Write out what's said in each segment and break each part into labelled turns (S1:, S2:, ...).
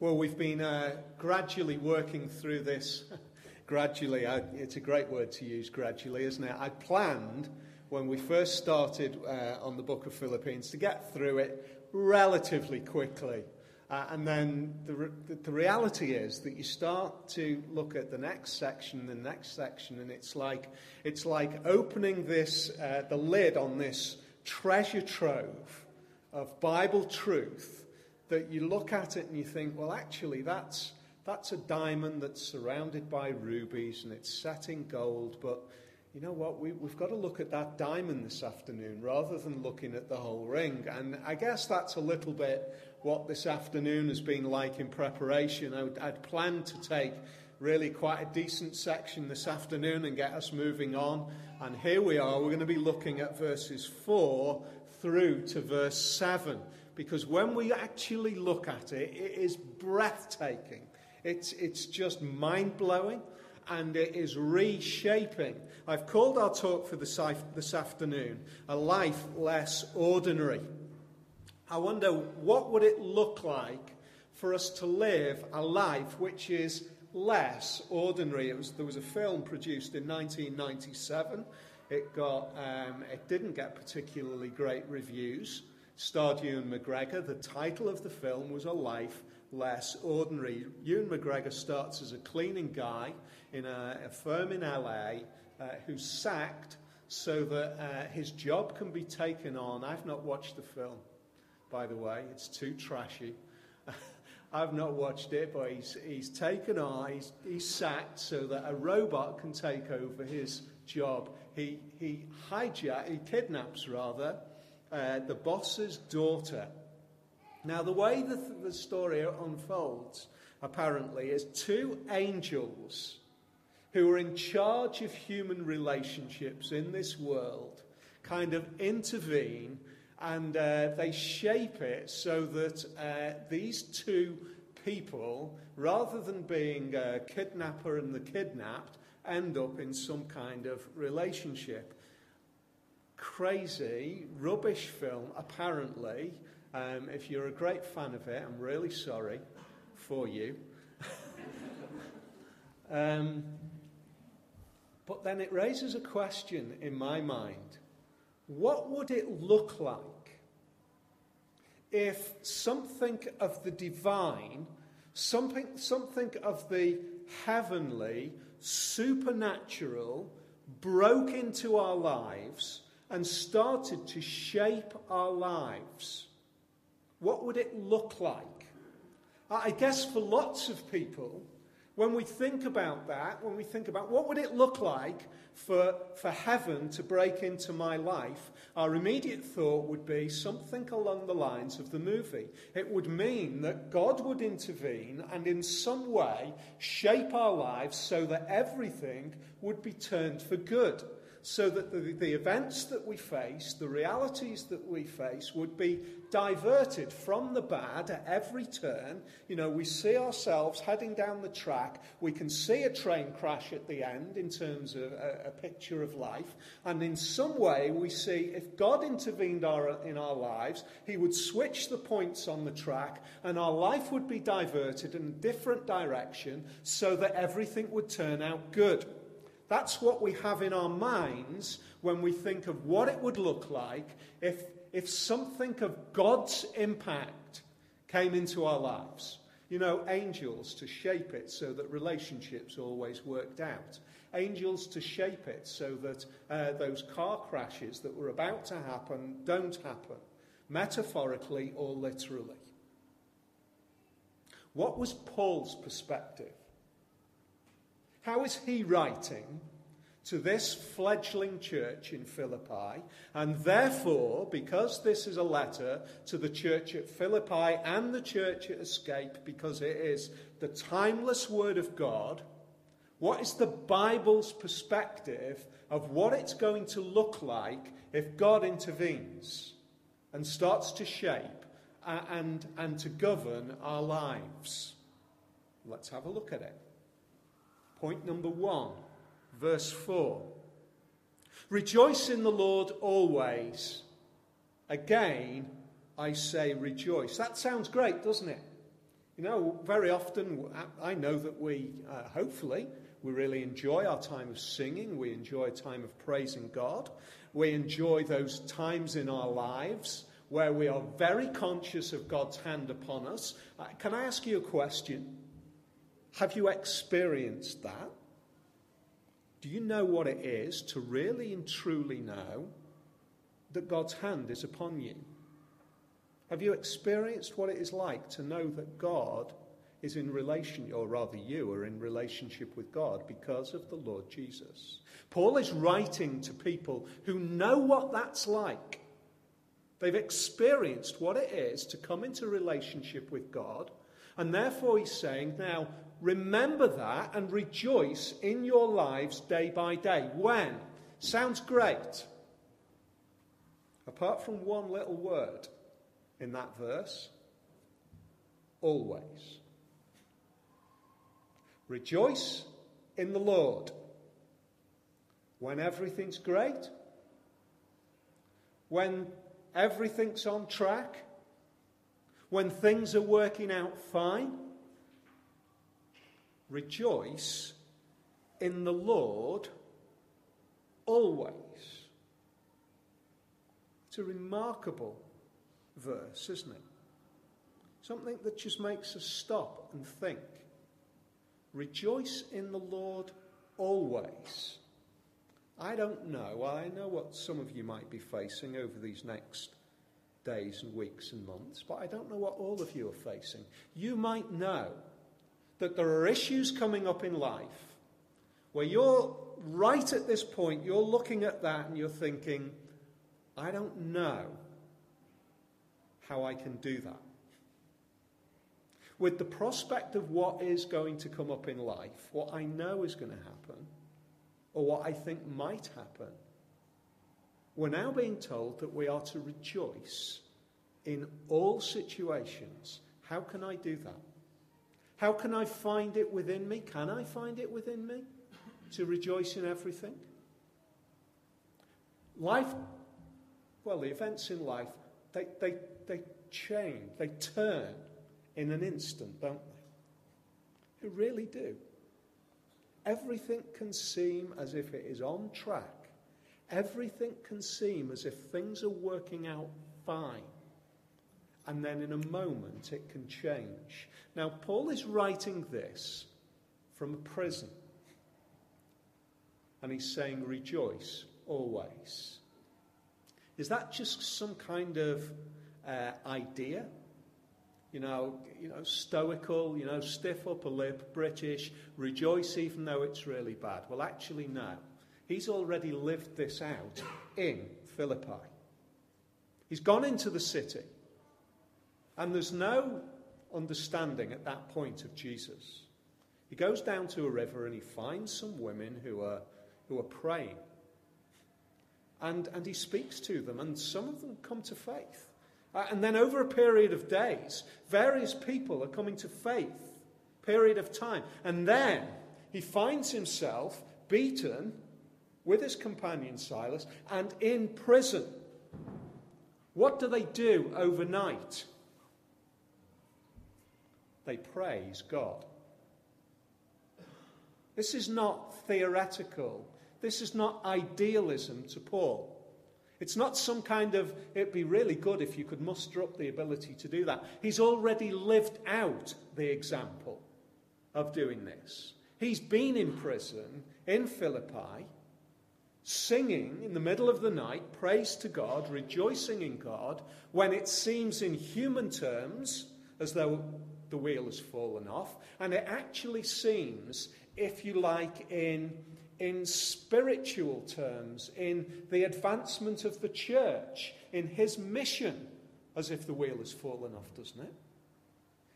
S1: Well, we've been uh, gradually working through this. gradually, I, it's a great word to use, gradually, isn't it? I planned when we first started uh, on the book of Philippians to get through it relatively quickly. Uh, and then the, re- the reality is that you start to look at the next section, the next section, and it's like, it's like opening this, uh, the lid on this treasure trove of Bible truth that you look at it and you think, well, actually, that's, that's a diamond that's surrounded by rubies and it's set in gold, but you know what? We, have got to look at that diamond this afternoon rather than looking at the whole ring. And I guess that's a little bit what this afternoon has been like in preparation. I would, I'd planned to take really quite a decent section this afternoon and get us moving on. And here we are. We're going to be looking at verses 4 through to verse 7. Because when we actually look at it, it is breathtaking. It's, it's just mind blowing and it is reshaping. I've called our talk for this, this afternoon A Life Less Ordinary. I wonder what would it look like for us to live a life which is less ordinary. Was, there was a film produced in 1997. It, got, um, it didn't get particularly great reviews. Starred Ewan McGregor. The title of the film was A Life Less Ordinary. Ewan McGregor starts as a cleaning guy in a, a firm in LA uh, who's sacked so that uh, his job can be taken on. I've not watched the film, by the way, it's too trashy. I've not watched it, but he's, he's taken on, he's, he's sacked so that a robot can take over his job. He, he hijacks, he kidnaps rather, uh, the boss's daughter. Now, the way the, the story unfolds, apparently, is two angels who are in charge of human relationships in this world kind of intervene and uh, they shape it so that uh, these two people, rather than being a kidnapper and the kidnapped, end up in some kind of relationship. Crazy, rubbish film, apparently. Um, if you're a great fan of it, I'm really sorry for you. um, but then it raises a question in my mind what would it look like if something of the divine, something, something of the heavenly, supernatural, broke into our lives and started to shape our lives? What would it look like? I guess for lots of people, when we think about that, when we think about what would it look like for, for heaven to break into my life, our immediate thought would be something along the lines of the movie. It would mean that God would intervene and in some way shape our lives so that everything would be turned for good so that the, the events that we face, the realities that we face, would be diverted from the bad at every turn. You know, we see ourselves heading down the track. We can see a train crash at the end in terms of a, a picture of life. And in some way, we see if God intervened our, in our lives, He would switch the points on the track and our life would be diverted in a different direction so that everything would turn out good. That's what we have in our minds when we think of what it would look like if, if something of God's impact came into our lives. You know, angels to shape it so that relationships always worked out. Angels to shape it so that uh, those car crashes that were about to happen don't happen, metaphorically or literally. What was Paul's perspective? How is he writing to this fledgling church in Philippi? And therefore, because this is a letter to the church at Philippi and the church at Escape, because it is the timeless word of God, what is the Bible's perspective of what it's going to look like if God intervenes and starts to shape and, and to govern our lives? Let's have a look at it. Point number one, verse 4. Rejoice in the Lord always. Again, I say rejoice. That sounds great, doesn't it? You know, very often, I know that we, uh, hopefully, we really enjoy our time of singing. We enjoy a time of praising God. We enjoy those times in our lives where we are very conscious of God's hand upon us. Uh, can I ask you a question? Have you experienced that? Do you know what it is to really and truly know that God's hand is upon you? Have you experienced what it is like to know that God is in relation, or rather, you are in relationship with God because of the Lord Jesus? Paul is writing to people who know what that's like. They've experienced what it is to come into relationship with God. And therefore, he's saying, now remember that and rejoice in your lives day by day. When? Sounds great. Apart from one little word in that verse always. Rejoice in the Lord when everything's great, when everything's on track, when things are working out fine. Rejoice in the Lord always. It's a remarkable verse, isn't it? Something that just makes us stop and think. Rejoice in the Lord always. I don't know. I know what some of you might be facing over these next days and weeks and months, but I don't know what all of you are facing. You might know that there are issues coming up in life where you're right at this point, you're looking at that and you're thinking, I don't know how I can do that. With the prospect of what is going to come up in life, what I know is going to happen, or what I think might happen, we're now being told that we are to rejoice in all situations. How can I do that? How can I find it within me? Can I find it within me to rejoice in everything? Life, well, the events in life, they, they, they change, they turn in an instant, don't they? They really do. Everything can seem as if it is on track. Everything can seem as if things are working out fine. And then in a moment it can change. Now, Paul is writing this from a prison. And he's saying, Rejoice always. Is that just some kind of uh, idea? You know, you know, stoical, you know, stiff upper lip, British, rejoice even though it's really bad. Well, actually, no. He's already lived this out in Philippi. He's gone into the city, and there's no understanding at that point of Jesus. He goes down to a river and he finds some women who are, who are praying. And, and he speaks to them, and some of them come to faith. Uh, and then over a period of days, various people are coming to faith, period of time. And then he finds himself beaten with his companion Silas and in prison. What do they do overnight? They praise God. This is not theoretical. This is not idealism to Paul. It's not some kind of, it'd be really good if you could muster up the ability to do that. He's already lived out the example of doing this. He's been in prison in Philippi, singing in the middle of the night, praise to God, rejoicing in God, when it seems in human terms as though the wheel has fallen off. And it actually seems, if you like, in in spiritual terms, in the advancement of the church, in his mission, as if the wheel has fallen off, doesn't it?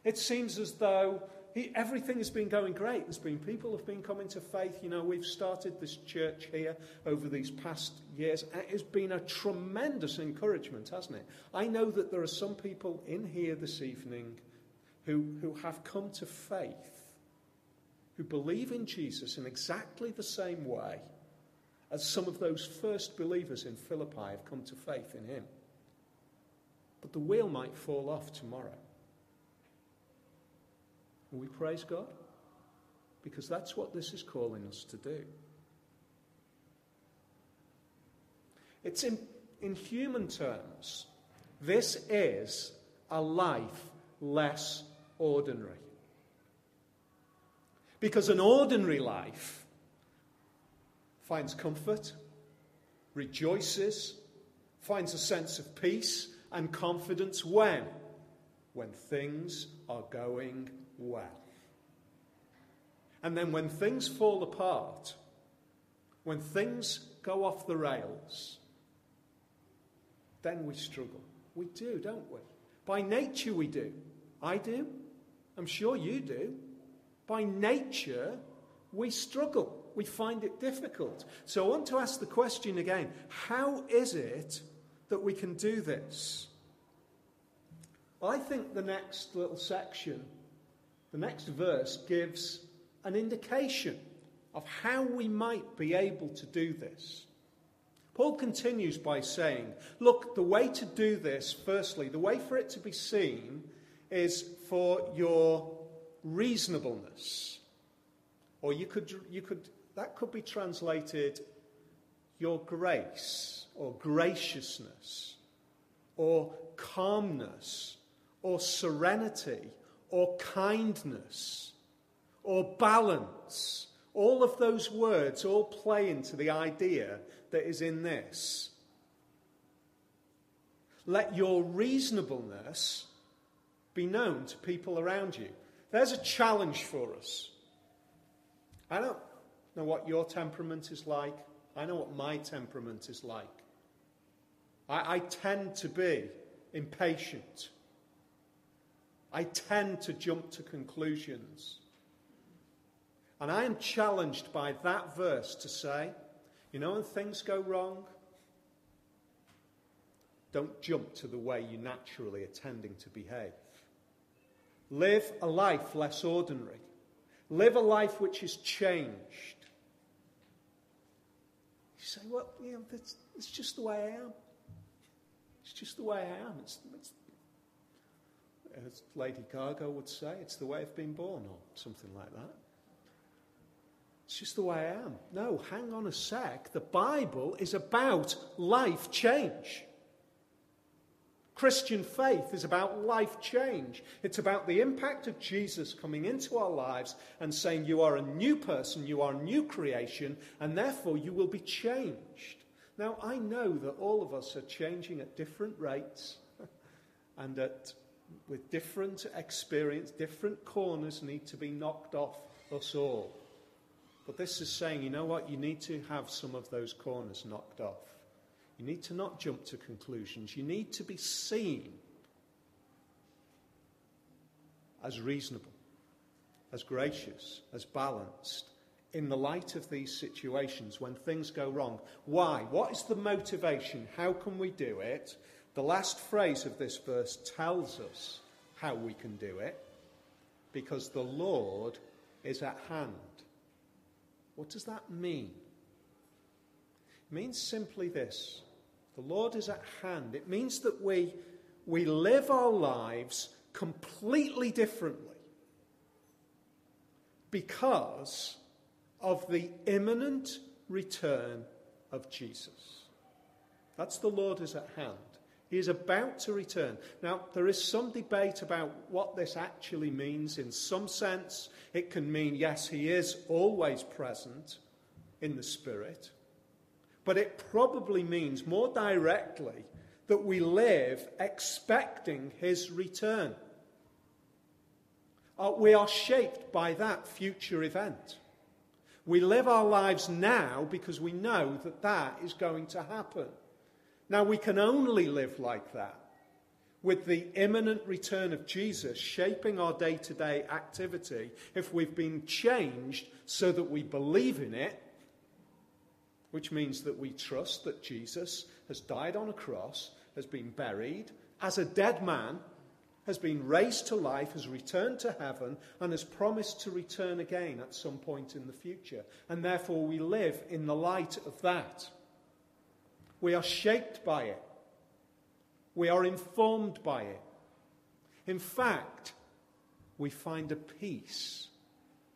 S1: It seems as though he, everything has been going great. There's been people have been coming to faith. You know, we've started this church here over these past years. It's been a tremendous encouragement, hasn't it? I know that there are some people in here this evening who, who have come to faith who believe in Jesus in exactly the same way as some of those first believers in Philippi have come to faith in him. But the wheel might fall off tomorrow. And we praise God because that's what this is calling us to do. It's in, in human terms, this is a life less ordinary. Because an ordinary life finds comfort, rejoices, finds a sense of peace and confidence when? When things are going well. And then when things fall apart, when things go off the rails, then we struggle. We do, don't we? By nature, we do. I do. I'm sure you do. By nature, we struggle. We find it difficult. So I want to ask the question again how is it that we can do this? I think the next little section, the next verse, gives an indication of how we might be able to do this. Paul continues by saying, Look, the way to do this, firstly, the way for it to be seen is for your reasonableness. Or you could, you could, that could be translated your grace or graciousness or calmness or serenity or kindness or balance. All of those words all play into the idea that is in this. Let your reasonableness be known to people around you. There's a challenge for us. I don't know what your temperament is like. I know what my temperament is like. I, I tend to be impatient. I tend to jump to conclusions. And I am challenged by that verse to say, you know, when things go wrong, don't jump to the way you naturally are tending to behave. Live a life less ordinary. Live a life which is changed. You say, well, you know, it's just the way I am. It's just the way I am. It's, it's, as Lady Gaga would say, it's the way I've been born, or something like that. It's just the way I am. No, hang on a sec. The Bible is about life change. Christian faith is about life change. It's about the impact of Jesus coming into our lives and saying, You are a new person, you are a new creation, and therefore you will be changed. Now, I know that all of us are changing at different rates and at, with different experience, different corners need to be knocked off us all. But this is saying, you know what? You need to have some of those corners knocked off. You need to not jump to conclusions. You need to be seen as reasonable, as gracious, as balanced in the light of these situations when things go wrong. Why? What is the motivation? How can we do it? The last phrase of this verse tells us how we can do it because the Lord is at hand. What does that mean? It means simply this the Lord is at hand. It means that we, we live our lives completely differently because of the imminent return of Jesus. That's the Lord is at hand. He is about to return. Now, there is some debate about what this actually means. In some sense, it can mean, yes, he is always present in the Spirit. But it probably means more directly that we live expecting his return. Uh, we are shaped by that future event. We live our lives now because we know that that is going to happen. Now, we can only live like that with the imminent return of Jesus shaping our day to day activity if we've been changed so that we believe in it, which means that we trust that Jesus has died on a cross, has been buried as a dead man, has been raised to life, has returned to heaven, and has promised to return again at some point in the future. And therefore, we live in the light of that. We are shaped by it. We are informed by it. In fact, we find a peace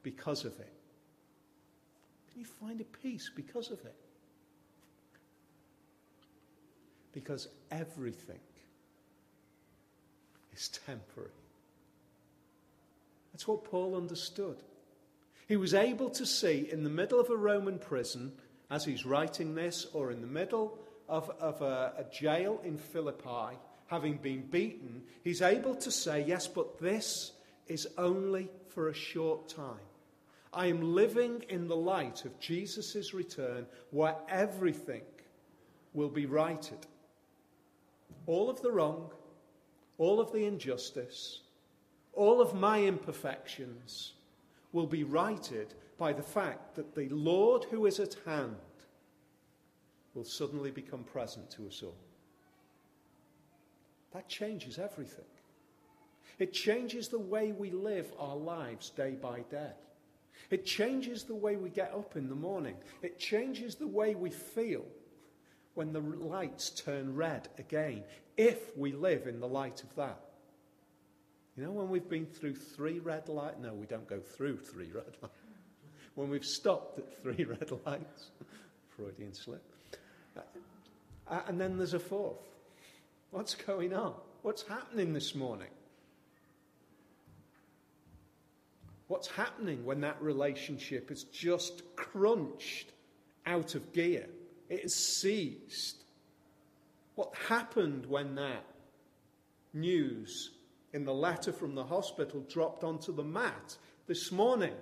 S1: because of it. Can you find a peace because of it? Because everything is temporary. That's what Paul understood. He was able to see in the middle of a Roman prison, as he's writing this, or in the middle of, of a, a jail in Philippi, having been beaten, he's able to say, Yes, but this is only for a short time. I am living in the light of Jesus' return where everything will be righted. All of the wrong, all of the injustice, all of my imperfections will be righted by the fact that the Lord who is at hand will suddenly become present to us all. That changes everything. It changes the way we live our lives day by day. It changes the way we get up in the morning. It changes the way we feel when the lights turn red again, if we live in the light of that. You know, when we've been through three red lights, no, we don't go through three red lights. When we've stopped at three red lights, Freudian slip. Uh, and then there's a fourth. What's going on? What's happening this morning? What's happening when that relationship is just crunched out of gear? It is ceased. What happened when that news in the letter from the hospital dropped onto the mat this morning?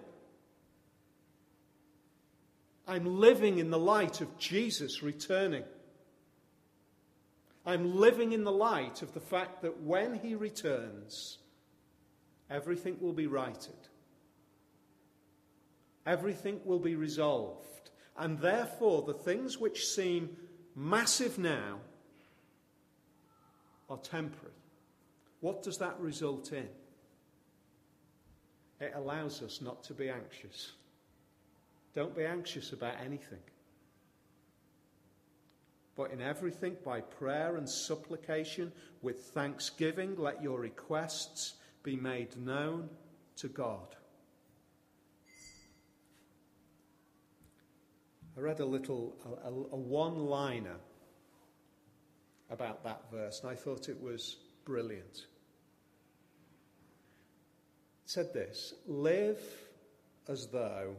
S1: I'm living in the light of Jesus returning. I'm living in the light of the fact that when he returns, everything will be righted. Everything will be resolved. And therefore, the things which seem massive now are temporary. What does that result in? It allows us not to be anxious. Don't be anxious about anything. But in everything, by prayer and supplication, with thanksgiving, let your requests be made known to God. I read a little, a, a one liner about that verse, and I thought it was brilliant. It said this Live as though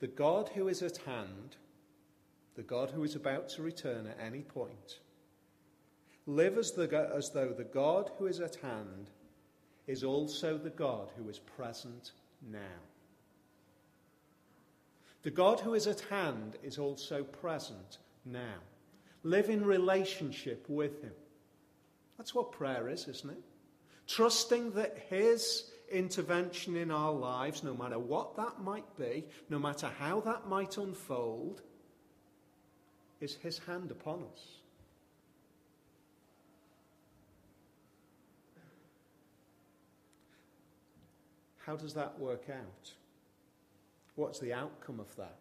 S1: the God who is at hand the God who is about to return at any point. Live as, the, as though the God who is at hand is also the God who is present now. The God who is at hand is also present now. Live in relationship with Him. That's what prayer is, isn't it? Trusting that His intervention in our lives, no matter what that might be, no matter how that might unfold, is his hand upon us. How does that work out? What's the outcome of that?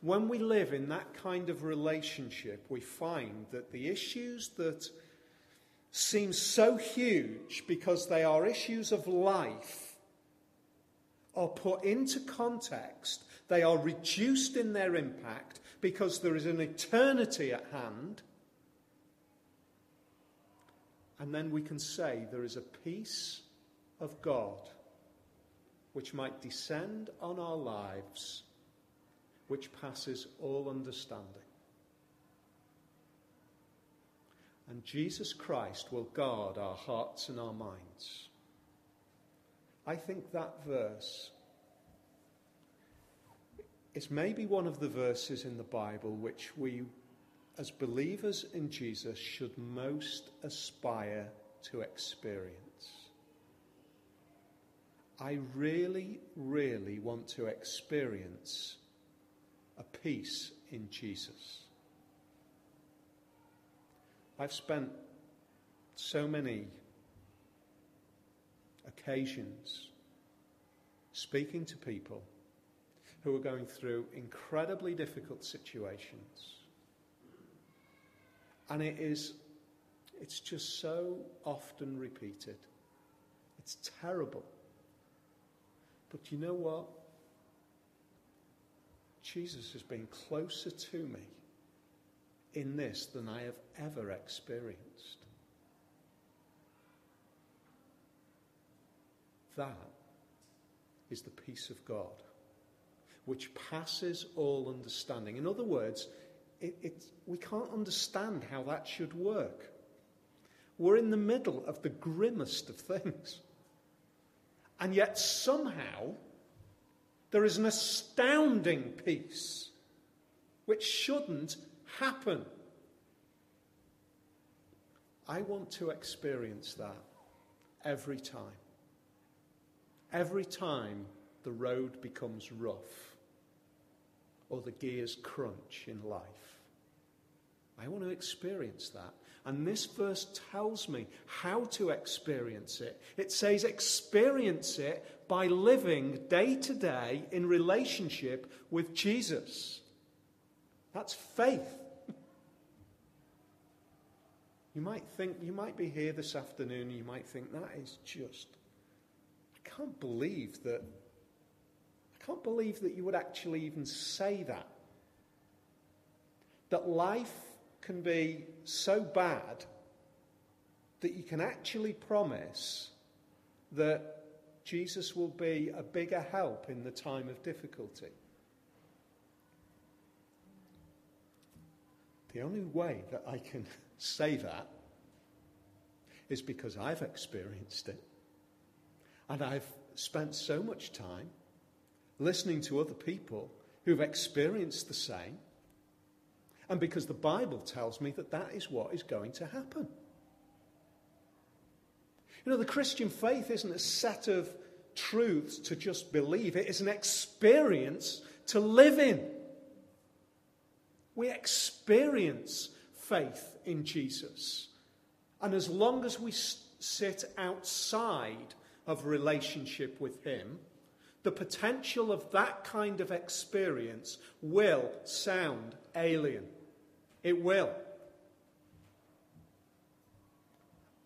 S1: When we live in that kind of relationship, we find that the issues that seem so huge because they are issues of life are put into context they are reduced in their impact because there is an eternity at hand. And then we can say there is a peace of God which might descend on our lives, which passes all understanding. And Jesus Christ will guard our hearts and our minds. I think that verse it's maybe one of the verses in the Bible which we, as believers in Jesus, should most aspire to experience. I really, really want to experience a peace in Jesus. I've spent so many occasions speaking to people who are going through incredibly difficult situations. And it is, it's just so often repeated. It's terrible. But you know what? Jesus has been closer to me in this than I have ever experienced. That is the peace of God, which passes all understanding. In other words, it, we can't understand how that should work. We're in the middle of the grimmest of things. And yet, somehow, there is an astounding peace which shouldn't happen. I want to experience that every time. Every time the road becomes rough or the gears crunch in life. I want to experience that. And this verse tells me how to experience it. It says, experience it by living day to day in relationship with Jesus. That's faith. You might think, you might be here this afternoon you might think, that is just, I can't believe that, I can't believe that you would actually even say that. That life can be so bad that you can actually promise that Jesus will be a bigger help in the time of difficulty. The only way that I can say that is because I've experienced it. And I've spent so much time listening to other people who've experienced the same. And because the Bible tells me that that is what is going to happen. You know, the Christian faith isn't a set of truths to just believe, it is an experience to live in. We experience faith in Jesus. And as long as we sit outside of relationship with Him, the potential of that kind of experience will sound alien. It will.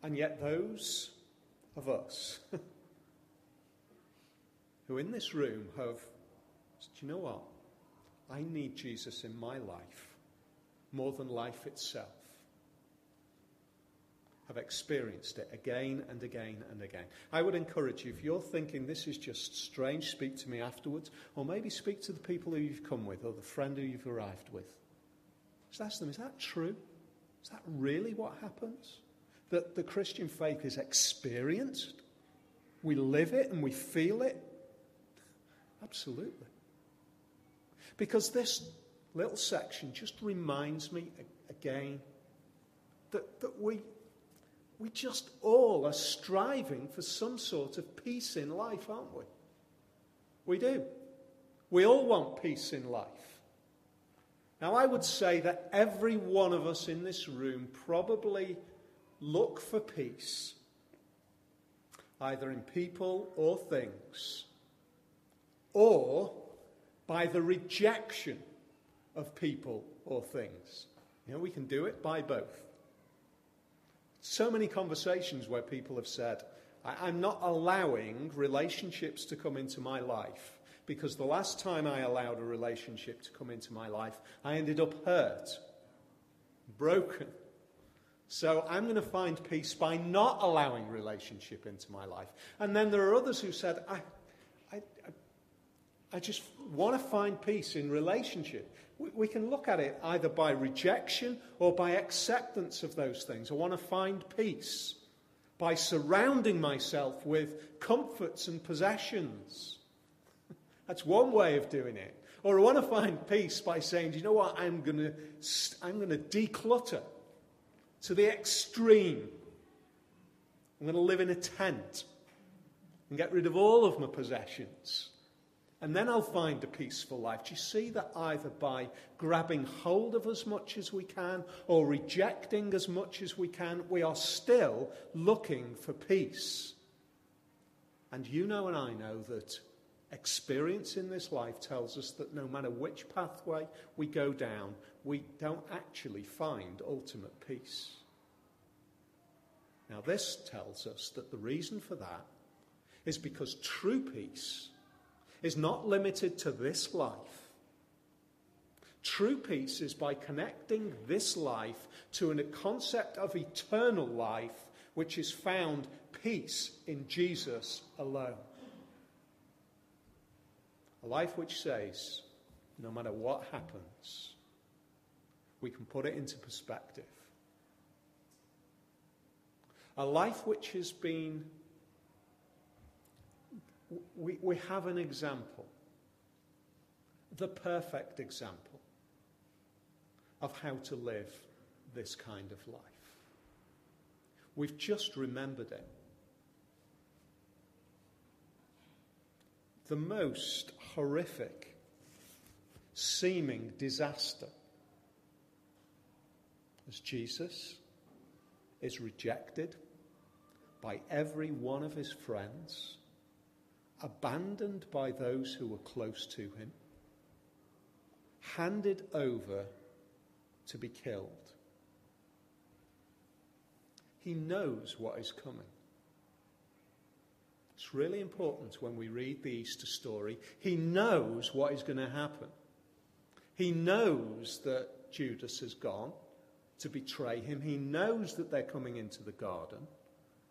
S1: And yet, those of us who in this room have, do you know what? I need Jesus in my life more than life itself. Have experienced it again and again and again. I would encourage you, if you're thinking this is just strange, speak to me afterwards, or maybe speak to the people who you've come with or the friend who you've arrived with. Just ask them, is that true? Is that really what happens? That the Christian faith is experienced? We live it and we feel it? Absolutely. Because this little section just reminds me again that, that we, we just all are striving for some sort of peace in life, aren't we? We do. We all want peace in life. Now, I would say that every one of us in this room probably look for peace, either in people or things, or by the rejection of people or things. You know, we can do it by both. So many conversations where people have said, I'm not allowing relationships to come into my life because the last time I allowed a relationship to come into my life, I ended up hurt, broken. So I'm going to find peace by not allowing relationship into my life. And then there are others who said, I, I, I just want to find peace in relationship. We, we can look at it either by rejection or by acceptance of those things. I want to find peace by surrounding myself with comforts and possessions. That's one way of doing it. Or I want to find peace by saying, do you know what? I'm going to, I'm going to declutter to the extreme. I'm going to live in a tent and get rid of all of my possessions. And then I'll find a peaceful life. Do you see that either by grabbing hold of as much as we can or rejecting as much as we can, we are still looking for peace. And you know and I know that experience in this life tells us that no matter which pathway we go down, we don't actually find ultimate peace. Now, this tells us that the reason for that is because true peace is not limited to this life. True peace is by connecting this life to a concept of eternal life, which is found peace in Jesus alone. A life which says, no matter what happens, we can put it into perspective. A life which has been, we, we have an example, the perfect example of how to live this kind of life. We've just remembered it. The most horrific seeming disaster as Jesus is rejected by every one of his friends, abandoned by those who were close to him, handed over to be killed. He knows what is coming. It's really important when we read the Easter story. He knows what is going to happen. He knows that Judas has gone to betray him. He knows that they're coming into the garden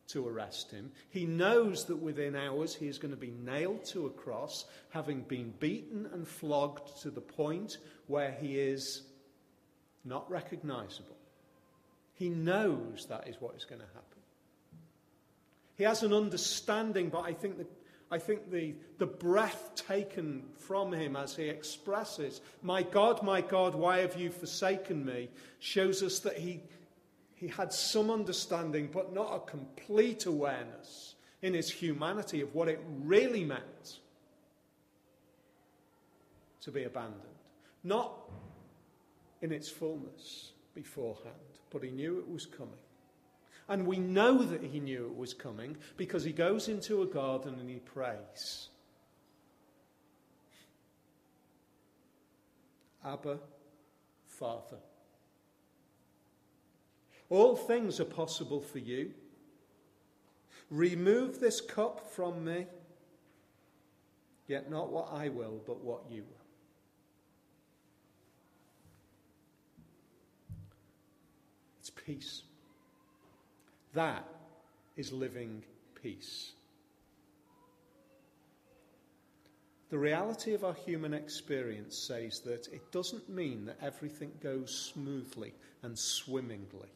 S1: to arrest him. He knows that within hours he is going to be nailed to a cross, having been beaten and flogged to the point where he is not recognizable. He knows that is what is going to happen. He has an understanding, but I think that I think the, the breath taken from him as he expresses, My God, my God, why have you forsaken me? shows us that he, he had some understanding, but not a complete awareness in his humanity of what it really meant to be abandoned. Not in its fullness beforehand, but he knew it was coming. And we know that he knew it was coming because he goes into a garden and he prays. Abba, Father. All things are possible for you. Remove this cup from me, yet not what I will, but what you will. It's peace. That is living peace. The reality of our human experience says that it doesn't mean that everything goes smoothly and swimmingly.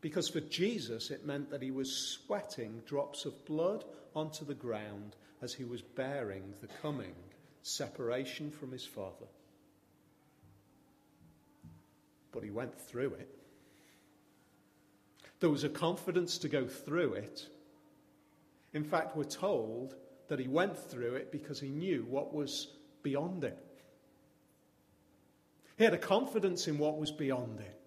S1: Because for Jesus, it meant that he was sweating drops of blood onto the ground as he was bearing the coming separation from his Father. But he went through it. There was a confidence to go through it. In fact, we're told that he went through it because he knew what was beyond it. He had a confidence in what was beyond it.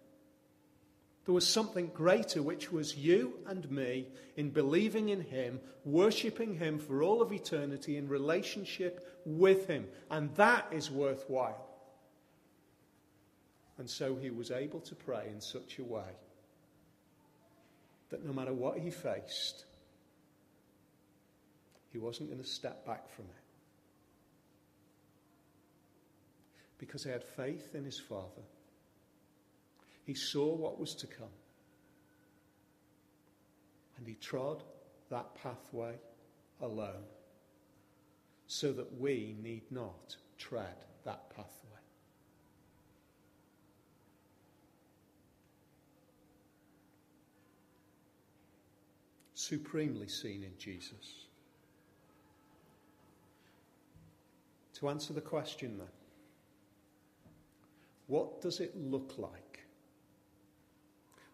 S1: There was something greater, which was you and me in believing in Him, worshipping Him for all of eternity in relationship with Him. And that is worthwhile. And so he was able to pray in such a way that no matter what he faced, he wasn't going to step back from it. Because he had faith in his Father. He saw what was to come. And he trod that pathway alone so that we need not tread that pathway. supremely seen in Jesus. To answer the question then, what does it look like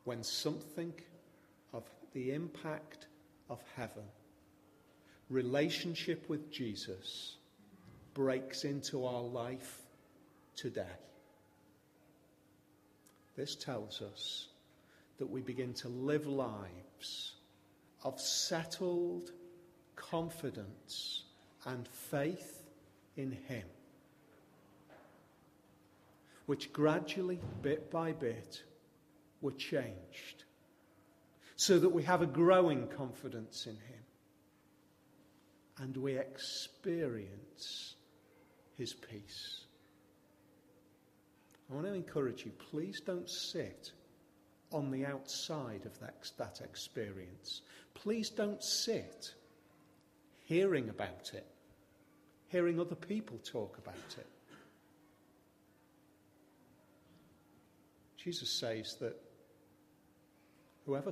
S1: when something of the impact of heaven, relationship with Jesus, breaks into our life today? This tells us that we begin to live lives of settled confidence and faith in Him, which gradually, bit by bit, were changed so that we have a growing confidence in Him. and we experience his peace. I want to encourage you, please don't sit on the outside of that, that experience. Please don't sit hearing about it, hearing other people talk about it. Jesus says that whoever